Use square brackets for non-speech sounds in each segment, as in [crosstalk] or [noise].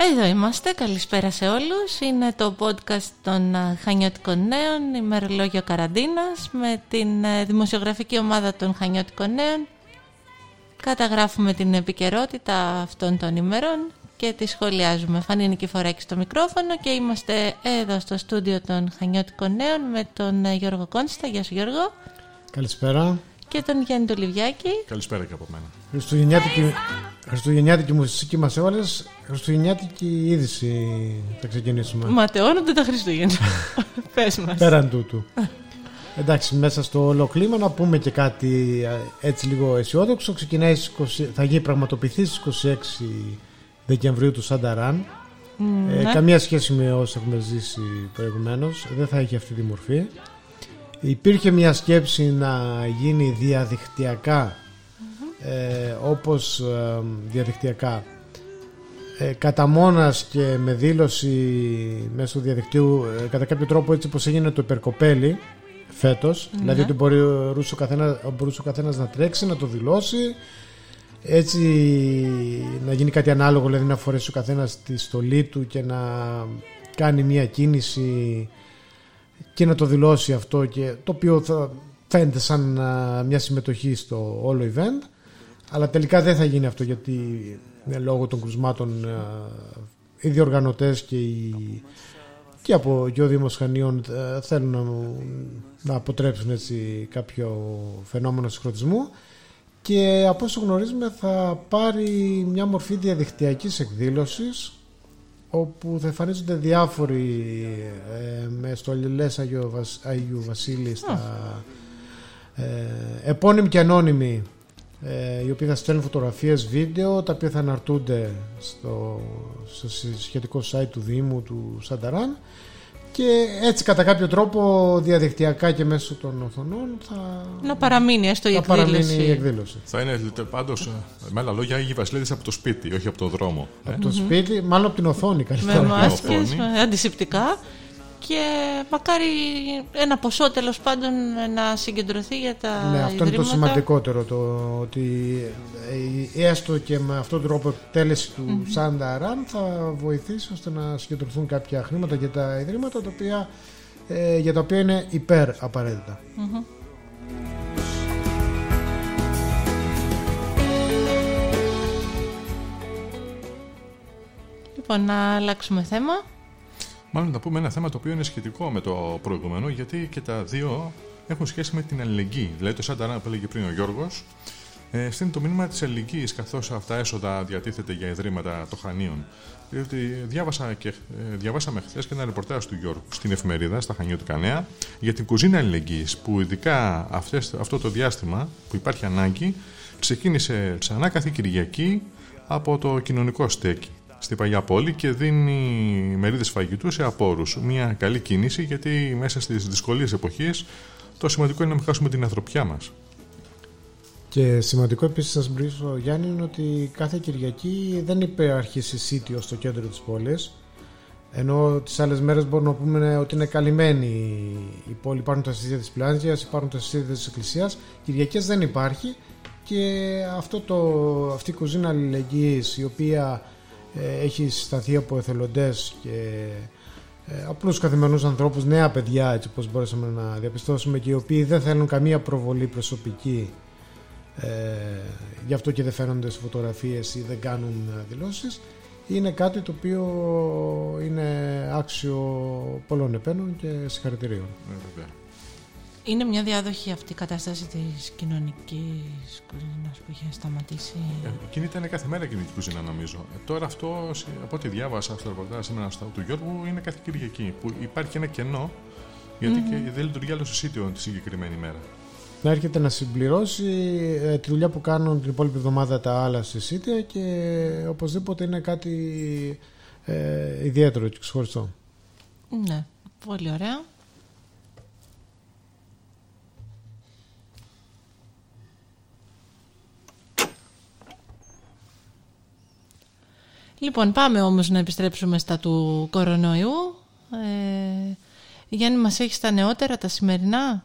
Εδώ είμαστε, καλησπέρα σε όλους. Είναι το podcast των ε, Χανιώτικων Νέων, ημερολόγιο καραντίνας, με την ε, δημοσιογραφική ομάδα των Χανιώτικων Νέων. Καταγράφουμε την επικαιρότητα αυτών των ημερών και τη σχολιάζουμε. Φανή Νικηφοράκη στο μικρόφωνο και είμαστε εδώ στο στούντιο των Χανιώτικων Νέων με τον ε, Γιώργο Κόνστα. Γεια σου Γιώργο. Καλησπέρα. Και τον Γιάννη Τολιβιάκη. Καλησπέρα και από μένα. Χριστουγεννιάτικη, Χριστουγεννιάτικη μουσική μας έβαλες, Χριστουγεννιάτικη είδηση θα ξεκινήσουμε. Ματαιώνονται τα Χριστούγεννα. [laughs] Πες μας. Πέραν τούτου. Εντάξει, μέσα στο όλο κλίμα να πούμε και κάτι έτσι λίγο αισιόδοξο. Ξεκινάει, θα γίνει πραγματοποιηθεί στις 26 Δεκεμβρίου του Σανταράν. ε, ναι. Καμία σχέση με όσα έχουμε ζήσει προηγουμένως. Δεν θα έχει αυτή τη μορφή. Υπήρχε μια σκέψη να γίνει διαδικτυακά ε, όπως ε, διαδικτυακά. Ε, κατά μόνας και με δήλωση μέσω του διαδικτύου ε, κατά κάποιο τρόπο έτσι πως έγινε το υπερκοπέλι φέτος δηλαδή ότι μπορεί ο Ρούσο καθένας, μπορούσε ο καθένας να τρέξει να το δηλώσει έτσι να γίνει κάτι ανάλογο δηλαδή να φορέσει ο καθένας τη στολή του και να κάνει μια κίνηση και να το δηλώσει αυτό και το οποίο θα φαίνεται σαν α, μια συμμετοχή στο όλο event αλλά τελικά δεν θα γίνει αυτό γιατί ε, λόγω των κρουσμάτων α, οι διοργανωτές και, οι, και από και ο Δήμος Χανίων ε, θέλουν να, να αποτρέψουν έτσι κάποιο φαινόμενο συγχρονισμού και από όσο γνωρίζουμε θα πάρει μια μορφή διαδικτυακής εκδήλωσης όπου θα εμφανίζονται διάφοροι ε, με στολές Αγίου, Βας, Αγίου Βασίλη στα ε, επώνυμοι και ανώνυμοι ε, οι οποίοι θα στέλνουν φωτογραφίες, βίντεο τα οποία θα αναρτούνται στο, στο σχετικό site του Δήμου του Σανταράν και έτσι κατά κάποιο τρόπο διαδικτυακά και μέσω των οθονών θα, Να παραμείνει έστω η θα παραμείνει εκδήλωση. η εκδήλωση. Θα είναι πάντως, με άλλα λόγια, Άγιοι Βασιλέδε από το σπίτι, όχι από το δρόμο. ε. Από το σπίτι, μάλλον από την οθόνη με καλύτερα. μάσκες, οθόνη. με αντισηπτικά και μακάρι ένα ποσό τέλος πάντων να συγκεντρωθεί για τα Ναι, αυτό είναι το ιδρύματα. σημαντικότερο. Το ότι ε, έστω και με αυτόν τον τρόπο εκτέλεση του Σάντα Ραν θα βοηθήσει ώστε να συγκεντρωθούν κάποια χρήματα για τα ιδρύματα τα οποία, ε, για τα οποία είναι υπέρ απαραίτητα. Λοιπόν, να αλλάξουμε θέμα. Μάλλον να πούμε ένα θέμα το οποίο είναι σχετικό με το προηγούμενο, γιατί και τα δύο έχουν σχέση με την αλληλεγγύη. Δηλαδή, το Σανταρά που έλεγε πριν ο Γιώργος, ε, στέλνει το μήνυμα της αλληλεγγύης, καθώς αυτά τα έσοδα διατίθεται για ιδρύματα των Χανίων. Διότι διάβασα και, ε, διαβάσαμε χθες και ένα ρεπορτάζ του Γιώργου στην εφημερίδα, στα Χανιώτικα Νέα, για την κουζίνα αλληλεγγύης, που ειδικά αυτές, αυτό το διάστημα που υπάρχει ανάγκη, ξεκίνησε ξανά κάθε Κυριακή από το κοινωνικό στέκι στην Παγιά Πόλη και δίνει μερίδες φαγητού σε απόρους. Μια καλή κίνηση γιατί μέσα στις δυσκολίες εποχής το σημαντικό είναι να μην χάσουμε την ανθρωπιά μας. Και σημαντικό επίσης σας μπρίσω Γιάννη είναι ότι κάθε Κυριακή δεν υπάρχει συσίτιο στο κέντρο της πόλης ενώ τις άλλες μέρες μπορούμε να πούμε ότι είναι καλυμμένη η πόλη υπάρχουν τα συσίτια της Πλάνζιας υπάρχουν τα συσίτια της Εκκλησίας Κυριακές δεν υπάρχει και αυτό το, αυτή η κουζίνα αλληλεγγύης η οποία ε, έχει συσταθεί από εθελοντές και ε, απλούς καθημερινούς ανθρώπους, νέα παιδιά έτσι όπως μπορέσαμε να διαπιστώσουμε και οι οποίοι δεν θέλουν καμία προβολή προσωπική ε, γι' αυτό και δεν φαίνονται σε φωτογραφίες ή δεν κάνουν ε, δηλώσεις είναι κάτι το οποίο είναι άξιο πολλών επένων και συγχαρητηρίων. Ε, βέβαια. Είναι μια διάδοχη αυτή η κατάσταση της κοινωνικής κουζίνας που είχε σταματήσει. Ε, Εκείνη ήταν κάθε μέρα εκείνη η κουζίνα νομίζω. Ε, τώρα αυτό, σε- από ό,τι διάβασα στο ρεπορτάζ σήμερα στο του Γιώργου, είναι κάθε Κυριακή. Που υπάρχει ένα κενό γιατί και δεν λειτουργεί άλλο συσίτιο τη συγκεκριμένη μέρα. Να έρχεται να συμπληρώσει ε, τη δουλειά που κάνουν την υπόλοιπη εβδομάδα τα άλλα συσίτια και οπωσδήποτε είναι κάτι ε, ιδιαίτερο και ξεχωριστό. Ναι, πολύ ωραία. Λοιπόν, πάμε όμως να επιστρέψουμε στα του κορονοϊού. Ε, Γιάννη, μας έχεις τα νεότερα, τα σημερινά;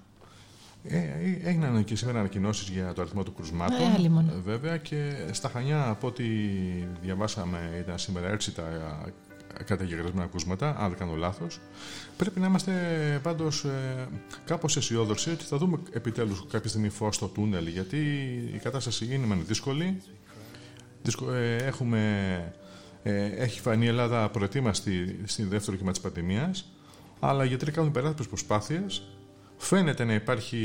Ε, ε, έγιναν και σήμερα ανακοινώσεις για το αριθμό των κρουσμάτων. Ε, βέβαια και στα Χανιά, από ό,τι διαβάσαμε, ήταν σήμερα έτσι τα καταγεγραμμένα ακούσματα, αν δεν κάνω λάθος. Πρέπει να είμαστε πάντως ε, κάπως αισιόδοξοι ότι θα δούμε επιτέλους κάποια στιγμή φως στο τούνελ, γιατί η κατάσταση είναι μεν δύσκολη. Ε, έχουμε, ε, έχει φανεί η Ελλάδα προετοίμαστη στη δεύτερο κύμα της πανδημίας, αλλά οι γιατροί κάνουν περάτυπε προσπάθειες. Φαίνεται να υπάρχει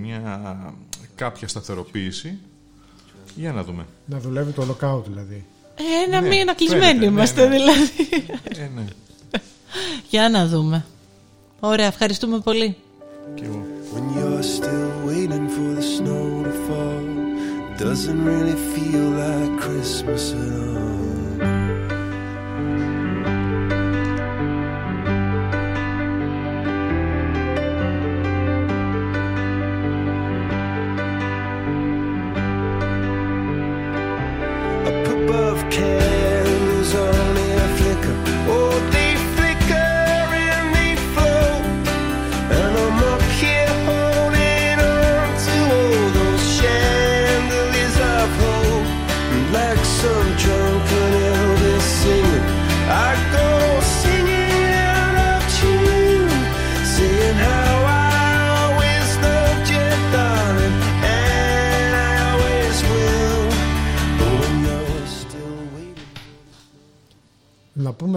μια κάποια σταθεροποίηση. Για να δούμε. Να δουλεύει το lockout δηλαδή. Ένα ναι, μήνα κλεισμένοι ναι, είμαστε ναι. δηλαδή. Ε, ναι. Για να δούμε. Ωραία, ευχαριστούμε πολύ. Και εγώ. When you're still waiting for the snow to fall Doesn't really feel like Christmas at all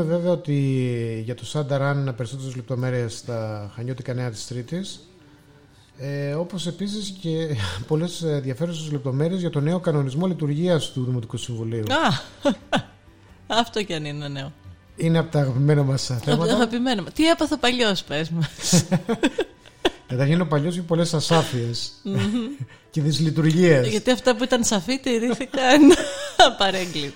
πούμε βέβαια ότι για το Σάντα Ραν περισσότερες λεπτομέρειες στα Χανιώτικα Νέα της Τρίτης ε, όπως επίσης και [laughs] πολλές ενδιαφέρουσες λεπτομέρειες για το νέο κανονισμό λειτουργίας του Δημοτικού Συμβουλίου. Α, [laughs] αυτό κι αν είναι νέο. Είναι από τα αγαπημένα μας θέματα. Από τα αγαπημένα. Τι έπαθα παλιός πες μας. Καταρχήν ο παλιός είχε πολλές ασάφειες [laughs] και δυσλειτουργίες. Γιατί αυτά που ήταν σαφή τηρήθηκαν απαρέγκλητα.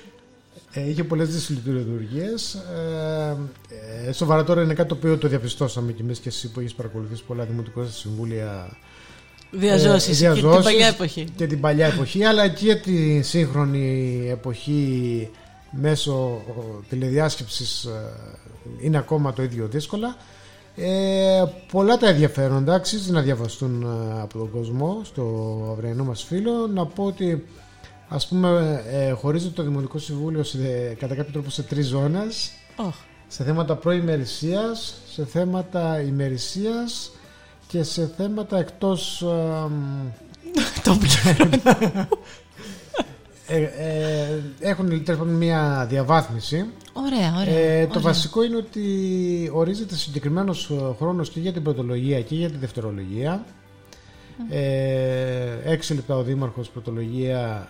Ε, είχε πολλές δυσλειτουργίες. Ε, ε, σοβαρά τώρα είναι κάτι το οποίο το διαπιστώσαμε κι εμείς και εσύ που έχεις παρακολουθήσει πολλά δημοτικά συμβούλια. Διαζώσεις ε, και την παλιά εποχή. Και την παλιά εποχή, αλλά και τη σύγχρονη εποχή μέσω τηλεδιάσκεψης ε, είναι ακόμα το ίδιο δύσκολα. Ε, πολλά τα ενδιαφέροντα αξίζει να διαβαστούν από τον κόσμο στο αυριανό μας φίλο να πω ότι ας πούμε ε, χωρίζεται το Δημοτικό Συμβούλιο σε, κατά κάποιο τρόπο σε τρεις ζώνες. Σε θέματα προημερησίας, σε θέματα ημερησίας και σε θέματα εκτός [laughs] το ε, ε, έχουν λοιπόν μια διαβάθμιση. Ωραία, ωραία, ε, το ωραία. βασικό είναι ότι ορίζεται συγκεκριμένος χρόνος και για την πρωτολογία και για τη δευτερολογία ε, 6 λεπτά ο Δήμαρχος πρωτολογία,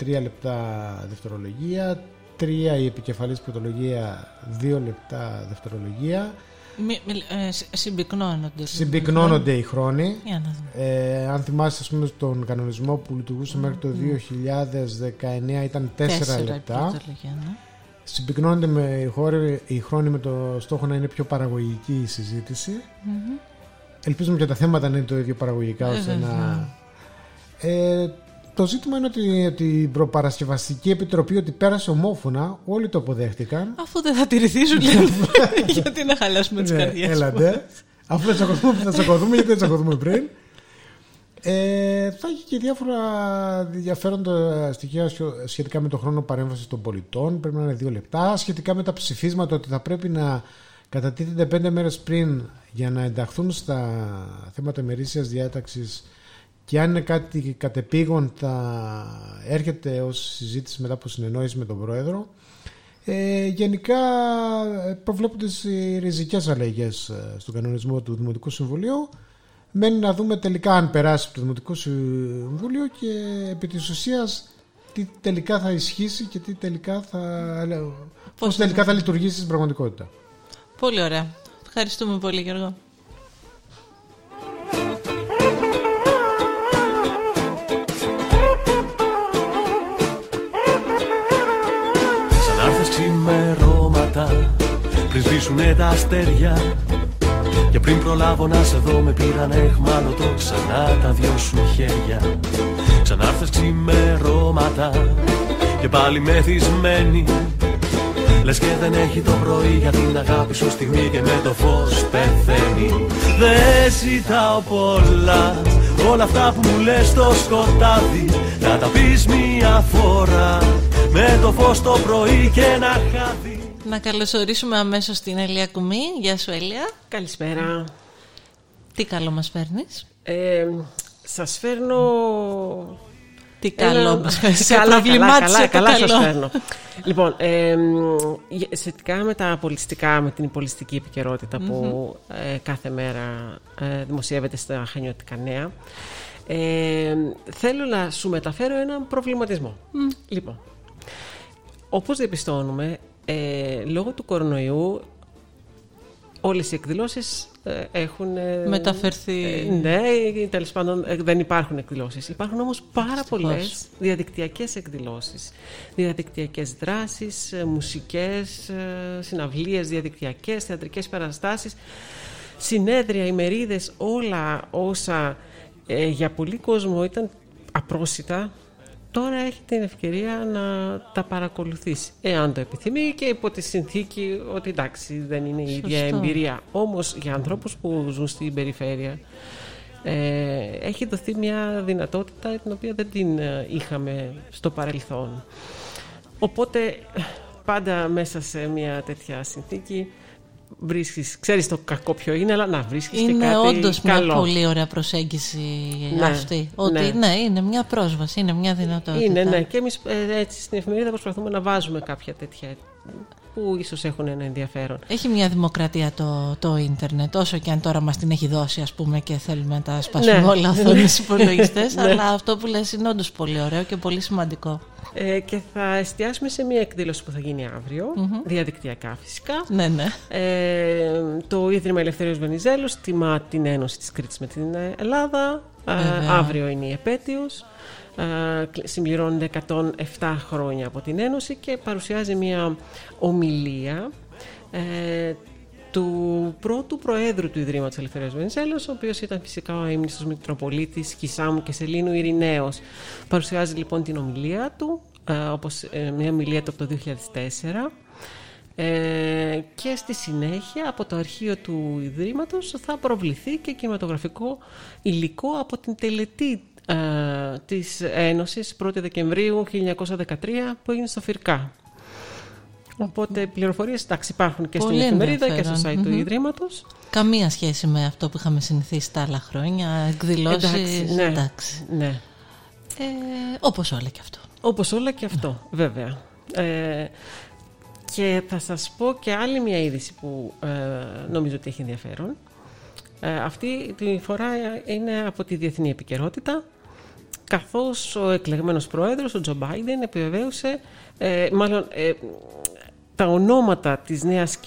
3 ε, λεπτά δευτερολογία, 3 η επικεφαλής πρωτολογία, 2 λεπτά δευτερολογία. Ε, συμπυκνώνονται. Συμπυκνώνονται οι χρόνοι. Ε, αν θυμάστε, ας πούμε, τον κανονισμό που λειτουργούσε μέχρι το 2019 ήταν 4, 4 λεπτά. Ναι. Συμπυκνώνονται με οι, οι χρόνοι με το στόχο να είναι πιο παραγωγική η συζήτηση. Mm-hmm. Ελπίζουμε και τα θέματα να είναι το ίδιο παραγωγικά ώστε να... Ε, το ζήτημα είναι ότι την προπαρασκευαστική επιτροπή ότι πέρασε ομόφωνα, όλοι το αποδέχτηκαν. Αφού δεν θα τη ρυθίζουν, [laughs] γιατί να χαλάσουμε τις ναι, καρδιές. Έλατε. Αφού θα τσακωθούμε, θα τσακωθούμε, γιατί δεν τσακωθούμε πριν. Ε, θα έχει και διάφορα ενδιαφέροντα στοιχεία σχετικά με το χρόνο παρέμβασης των πολιτών. Πρέπει να είναι δύο λεπτά. Σχετικά με τα ψηφίσματα, ότι θα πρέπει να κατατίθενται πέντε μέρες πριν για να ενταχθούν στα θέματα μερίσιας διάταξης και αν είναι κάτι κατεπήγον θα έρχεται ως συζήτηση μετά από συνεννόηση με τον Πρόεδρο. Ε, γενικά ε, προβλέπονται οι ριζικές αλλαγές ε, στον κανονισμό του Δημοτικού Συμβουλίου. Μένει να δούμε τελικά αν περάσει από το Δημοτικό Συμβούλιο και επί της ουσίας τι τελικά θα ισχύσει και τι τελικά θα, πώς τελικά θα λειτουργήσει στην πραγματικότητα. Πολύ ωραία. Ευχαριστούμε πολύ Γιώργο. Σαν άρθες ξημερώματα πριν σβήσουνε τα αστέρια και πριν προλάβω να σε δω με πήραν εχμάλωτο ξανά τα δυο σου χέρια Σαν άρθες ξημερώματα και πάλι μεθυσμένοι Λες και δεν έχει το πρωί για την αγάπη σου στιγμή και με το φως πεθαίνει. Δεν ζητάω πολλά Όλα αυτά που μου λες στο σκοτάδι. Να τα πεις μια φορά Με το φως το πρωί και ένα χάδι Να καλωσορίσουμε αμέσως την Ελία Κουμή. Γεια σου Ελία. Καλησπέρα. Τι καλό μας φέρνεις. Ε, Σας φέρνω τι καλό. Μας φέρνεις Καλά, καλά, καλά, καλά σας φέρνω. Λοιπόν, ε, σχετικά με τα πολιτιστικά, με την πολιτιστική επικαιρότητα που ε, κάθε μέρα ε, δημοσιεύεται στα Χανιώτικα Νέα, ε, θέλω να σου μεταφέρω έναν προβληματισμό. Λοιπόν, όπως διαπιστώνουμε, ε, λόγω του κορονοϊού όλες οι εκδηλώσεις ε, έχουν... Ε, Μεταφερθεί... Ε, ναι, τέλος πάντων δεν υπάρχουν εκδηλώσεις. Υπάρχουν όμως πάρα πολλές διαδικτυακές εκδηλώσεις. Διαδικτυακές δράσεις, μουσικές, συναυλίες διαδικτυακές, θεατρικές παραστάσεις, συνέδρια, ημερίδες, όλα όσα για πολύ κόσμο ήταν απρόσιτα τώρα έχει την ευκαιρία να τα παρακολουθήσει εάν το επιθυμεί και υπό τη συνθήκη ότι εντάξει δεν είναι η ίδια εμπειρία. Όμως για ανθρώπους που ζουν στην περιφέρεια ε, έχει δοθεί μια δυνατότητα την οποία δεν την ε, είχαμε στο παρελθόν. Οπότε πάντα μέσα σε μια τέτοια συνθήκη βρίσκεις, ξέρεις το κακό ποιο είναι, αλλά να βρίσκεις και κάτι Είναι όντως μια πολύ ωραία προσέγγιση ναι, αυτή. Ότι ναι. ναι. είναι μια πρόσβαση, είναι μια δυνατότητα. Είναι, ναι. Και εμείς ε, έτσι στην εφημερίδα προσπαθούμε να βάζουμε κάποια τέτοια που ίσως έχουν ένα ενδιαφέρον. Έχει μια δημοκρατία το, το ίντερνετ, όσο και αν τώρα μας την έχει δώσει, ας πούμε, και θέλουμε να τα σπάσουμε ναι. όλα [laughs] οθόνε υπολογιστές. ναι. Αλλά αυτό που λες είναι όντως πολύ ωραίο και πολύ σημαντικό. Ε, και θα εστιάσουμε σε μια εκδήλωση που θα γίνει αύριο, διαδικτυακά φυσικά. Ναι, ναι. Ε, το Ίδρυμα Ελευθερίας Βενιζέλος τιμά την Ένωση της Κρήτης με την Ελλάδα. Ε, αύριο είναι η επέτειος. Ε, συμπληρώνονται 107 χρόνια από την Ένωση και παρουσιάζει μια ομιλία ε, του πρώτου Προέδρου του Ιδρύματος Ελευθερίας Βενιζέλος, ο οποίος ήταν φυσικά ο έμνηστος Μητροπολίτης Κισάμου και Σελήνου Ειρηναίος. Παρουσιάζει λοιπόν την ομιλία του, ε, όπως ε, μια ομιλία του από το 2004, ε, και στη συνέχεια από το αρχείο του Ιδρύματος θα προβληθεί και κινηματογραφικό υλικό από την τελετή ε, της Ένωσης 1η Δεκεμβρίου 1913 που έγινε στο Φυρκά. Οπότε πληροφορίες υπάρχουν και στην εφημερίδα και στο site του Ιδρύματος. Καμία σχέση με αυτό που είχαμε συνηθίσει τα άλλα χρόνια. Εκδηλώσεις. Εντάξει. Ναι, εντάξει. ναι. Ε, Όπως όλα και αυτό. Όπως όλα και αυτό, βέβαια. Ε, και θα σας πω και άλλη μια είδηση που ε, νομίζω ότι έχει ενδιαφέρον. Ε, αυτή τη φορά είναι από τη διεθνή επικαιρότητα καθώς ο εκλεγμένος πρόεδρος, ο Τζο Μπάιντεν, επιβεβαίωσε, ε, μάλλον ε, τα ονόματα της νέας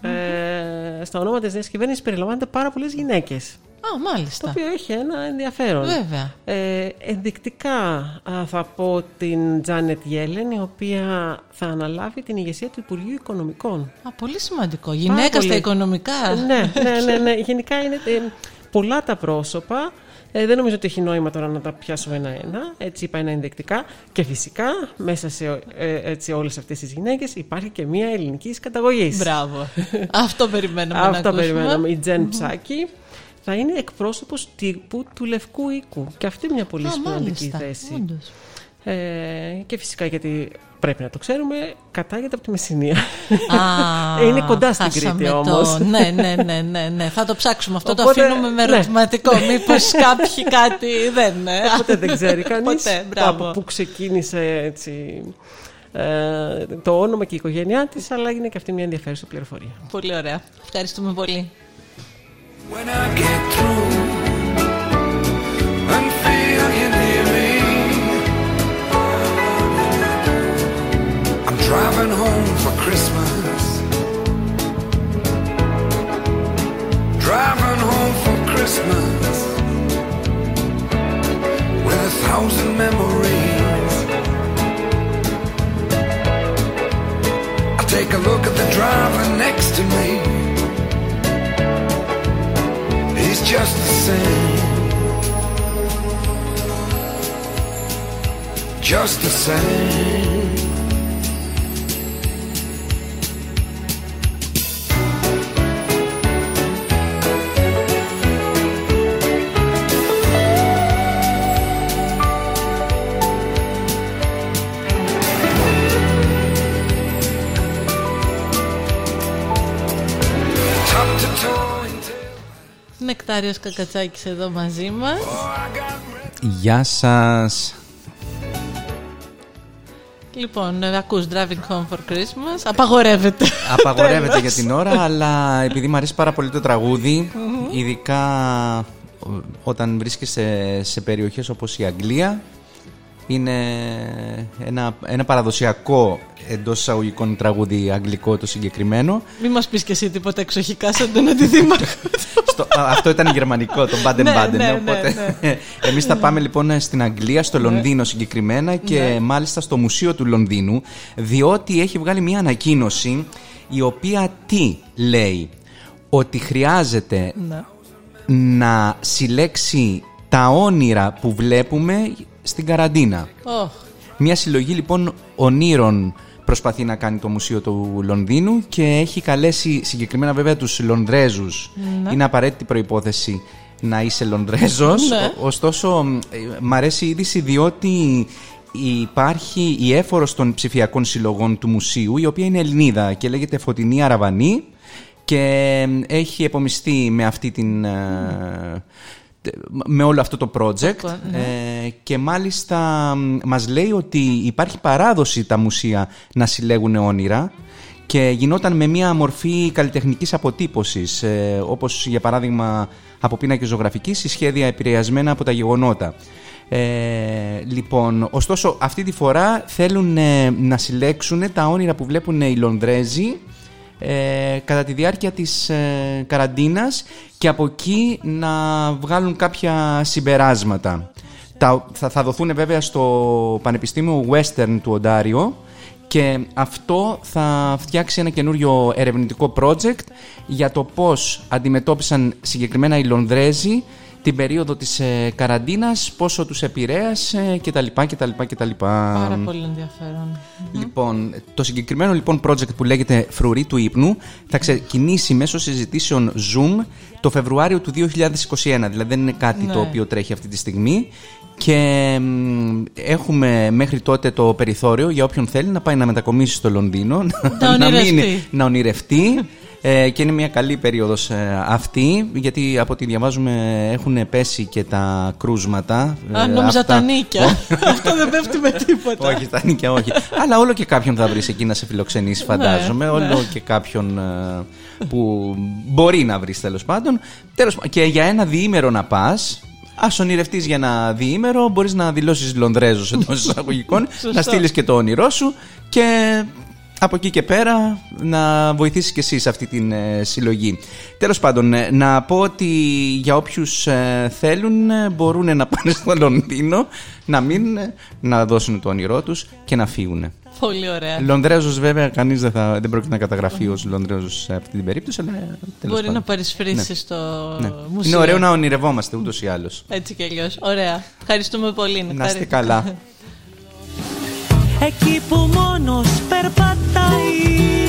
ε, στα ονόματα της νέας κυβέρνησης περιλαμβάνονται πάρα πολλές γυναίκες. Α, μάλιστα. Το οποίο έχει ένα ενδιαφέρον. Βέβαια. Ε, ενδεικτικά θα πω την Τζάνετ Γέλεν, η οποία θα αναλάβει την ηγεσία του Υπουργείου Οικονομικών. Α, πολύ σημαντικό. Γυναίκα στα οικονομικά. Ναι, ναι, ναι, ναι. [laughs] Γενικά είναι ε, πολλά τα πρόσωπα. Ε, δεν νομίζω ότι έχει νόημα τώρα να τα πιάσουμε ένα-ένα. Έτσι είπα ένα ενδεικτικά. Και φυσικά μέσα σε ε, έτσι, όλες αυτές τις γυναίκες υπάρχει και μία ελληνική καταγωγή. Μπράβο. [laughs] Αυτό περιμέναμε να Αυτό περιμέναμε. Η Τζεν Ψάκη θα είναι εκπρόσωπος τύπου του Λευκού Οίκου. Και αυτή μια πολύ σημαντική θέση. Ε, και φυσικά γιατί πρέπει να το ξέρουμε, κατάγεται από τη Μεσσηνία. [laughs] είναι κοντά στην Κρήτη όμως. ναι, ναι, ναι, ναι, ναι. Θα το ψάξουμε αυτό. το αφήνουμε με ναι. ερωτηματικό. Ναι. [laughs] Μήπως κάποιοι κάτι δεν. Ναι. Ποτέ δεν ξέρει [laughs] κανείς. Από πού ξεκίνησε έτσι. Ε, το όνομα και η οικογένειά της, αλλά είναι και αυτή μια ενδιαφέρουσα πληροφορία. Πολύ ωραία. Ευχαριστούμε πολύ. When I Νεκτάριος Κακατσάκης εδώ μαζί μας. Γεια σας. Λοιπόν, ε, ακούς Driving Home for Christmas. Απαγορεύεται. Απαγορεύεται για την ώρα, αλλά επειδή μου αρέσει πάρα πολύ το τραγούδι, ειδικά όταν βρίσκεσαι σε περιοχές όπως η Αγγλία, είναι ένα, ένα παραδοσιακό εντός εισαγωγικών τραγούδι αγγλικό το συγκεκριμένο. Μην μας πεις και εσύ τίποτα εξοχικά σαν τον αντιδήμαρχο. αυτό ήταν γερμανικό, το Baden Baden. Ναι, ναι, οπότε ναι, [laughs] εμείς θα πάμε λοιπόν στην Αγγλία, στο Λονδίνο συγκεκριμένα και μάλιστα στο Μουσείο του Λονδίνου, διότι έχει βγάλει μια ανακοίνωση η οποία τι λέει, ότι χρειάζεται να συλλέξει τα όνειρα που βλέπουμε στην καραντίνα. Μια συλλογή λοιπόν ονείρων προσπαθεί να κάνει το Μουσείο του Λονδίνου και έχει καλέσει συγκεκριμένα βέβαια τους Λονδρέζους. Ναι. Είναι απαραίτητη προϋπόθεση να είσαι Λονδρέζος. Ναι. Ωστόσο, μ' αρέσει η είδηση διότι υπάρχει η έφορος των ψηφιακών συλλογών του μουσείου, η οποία είναι Ελληνίδα και λέγεται Φωτεινή Αραβανή και έχει επομιστεί με αυτή την ε, με όλο αυτό το project ναι. ε, και μάλιστα μας λέει ότι υπάρχει παράδοση τα μουσεία να συλλέγουν όνειρα και γινόταν με μια μορφή καλλιτεχνικής αποτύπωσης ε, όπως για παράδειγμα από πίνακες ζωγραφικής ή σχέδια επηρεασμένα από τα γεγονότα. Ε, λοιπόν, ωστόσο αυτή τη φορά θέλουν ε, να συλλέξουν τα όνειρα που βλέπουν οι Λονδρέζοι ε, κατά τη διάρκεια της ε, καραντίνας και από εκεί να βγάλουν κάποια συμπεράσματα. Τα, θα, θα δοθούν βέβαια στο Πανεπιστήμιο Western του Οντάριο και αυτό θα φτιάξει ένα καινούριο ερευνητικό project για το πώς αντιμετώπισαν συγκεκριμένα οι Λονδρέζοι την περίοδο της ε, καραντίνας, πόσο τους επηρέασε κτλ. κτλ, κτλ. Πάρα πολύ ενδιαφέρον. Λοιπόν, το συγκεκριμένο λοιπόν project που λέγεται Φρουρή του ύπνου θα ξεκινήσει μέσω συζητήσεων Zoom το Φεβρουάριο του 2021. Δηλαδή δεν είναι κάτι το ναι. οποίο τρέχει αυτή τη στιγμή και έχουμε μέχρι τότε το περιθώριο για όποιον θέλει να πάει να μετακομίσει στο Λονδίνο, να, [laughs] να, να ονειρευτεί ε, και είναι μια καλή περίοδος ε, αυτή, γιατί από ό,τι διαβάζουμε έχουν πέσει και τα κρούσματα. Α, ε, νόμιζα αυτά... τα νίκια. [laughs] Αυτό δεν πέφτει με τίποτα. όχι, τα νίκια όχι. Αλλά όλο και κάποιον θα βρεις εκεί να σε φιλοξενήσει, ναι, φαντάζομαι. όλο ναι. και κάποιον που μπορεί να βρεις τέλος πάντων. Τέλος, και για ένα διήμερο να πας, Α ονειρευτείς για ένα διήμερο, μπορείς να δηλώσεις Λονδρέζος εντός εισαγωγικών, [laughs] να στείλεις και το όνειρό σου και από εκεί και πέρα να βοηθήσεις και εσύ σε αυτή την ε, συλλογή. Τέλος πάντων, ε, να πω ότι για όποιους ε, θέλουν μπορούν να πάνε στο Λονδίνο, να μείνουν, να δώσουν το όνειρό τους και να φύγουν. Πολύ ωραία. Λονδρέζος βέβαια κανείς δεν, θα, δεν πρόκειται να καταγραφεί ως Λονδρέζος σε αυτή την περίπτωση, αλλά Μπορεί πάντων. να παρισφρήσει ναι. στο ναι. μουσείο. Είναι ωραίο να ονειρευόμαστε ούτως ή άλλως. Έτσι κι αλλιώς. Ωραία. Ευχαριστούμε πολύ. Να είστε καλά. [laughs] εκεί που μόνος περπατάει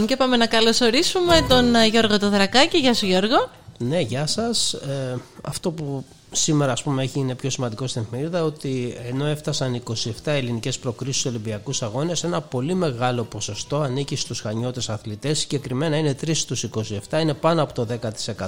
Λοιπόν, και πάμε να καλωσορίσουμε τον ε, Γιώργο το Δρακάκη. Γεια σου Γιώργο. Ναι, γεια σας. Ε, αυτό που σήμερα ας πούμε έχει είναι πιο σημαντικό στην εφημερίδα ότι ενώ έφτασαν 27 ελληνικές προκρίσεις στους Ολυμπιακούς Αγώνες ένα πολύ μεγάλο ποσοστό ανήκει στους χανιώτες αθλητές συγκεκριμένα είναι 3 στους 27 είναι πάνω από το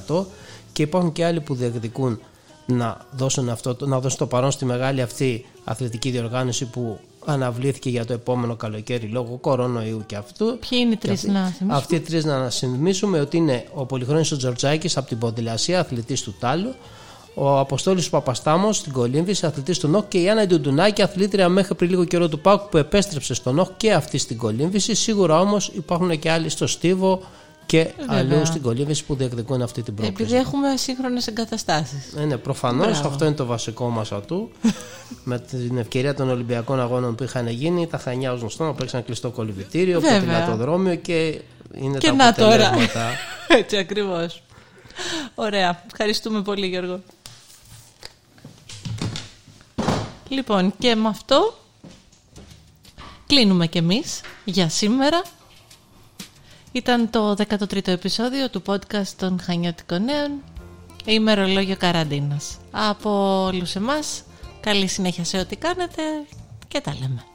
10% και υπάρχουν και άλλοι που διεκδικούν να δώσουν, αυτό, να δώσουν το παρόν στη μεγάλη αυτή αθλητική διοργάνωση που αναβλήθηκε για το επόμενο καλοκαίρι λόγω κορονοϊού και αυτού. Ποιοι είναι οι τρεις Και να θυμίσουμε; Αυτοί οι τρεις να συνειδημίσουμε ότι είναι ο Πολυχρόνης ο Τζορτζάκης από την Ποδηλασία, αθλητής του Τάλου, ο Αποστόλης Παπαστάμος στην κολύμβηση, αθλητής του ΝΟΚ και η Άννα Ντουντουνάκη, αθλήτρια μέχρι πριν λίγο καιρό του ΠΑΚ που επέστρεψε στο ΝΟΚ και αυτή στην κολύμβηση. Σίγουρα όμως υπάρχουν και άλλοι στο Στίβο και αλλού στην κολύμβηση που διεκδικούν αυτή την πρόκληση. Επειδή έχουμε σύγχρονες εγκαταστάσεις. Ναι, ναι προφανώς Μπράβο. αυτό είναι το βασικό μας ατού. [laughs] με την ευκαιρία των Ολυμπιακών Αγώνων που είχαν γίνει, τα Χανιά ω γνωστό να παίξαν κλειστό κολυμπητήριο, Βέβαια. ποδηλατοδρόμιο και είναι Και τα να τώρα. αποτελέσματα. [laughs] Έτσι ακριβώς. Ωραία. Ευχαριστούμε πολύ Γιώργο. Λοιπόν και με αυτό κλείνουμε κι εμείς για σήμερα. Ήταν το 13ο επεισόδιο του podcast των Χανιώτικων Νέων ημερολόγιο καραντίνας. Από όλους εμάς, καλή συνέχεια σε ό,τι κάνετε και τα λέμε.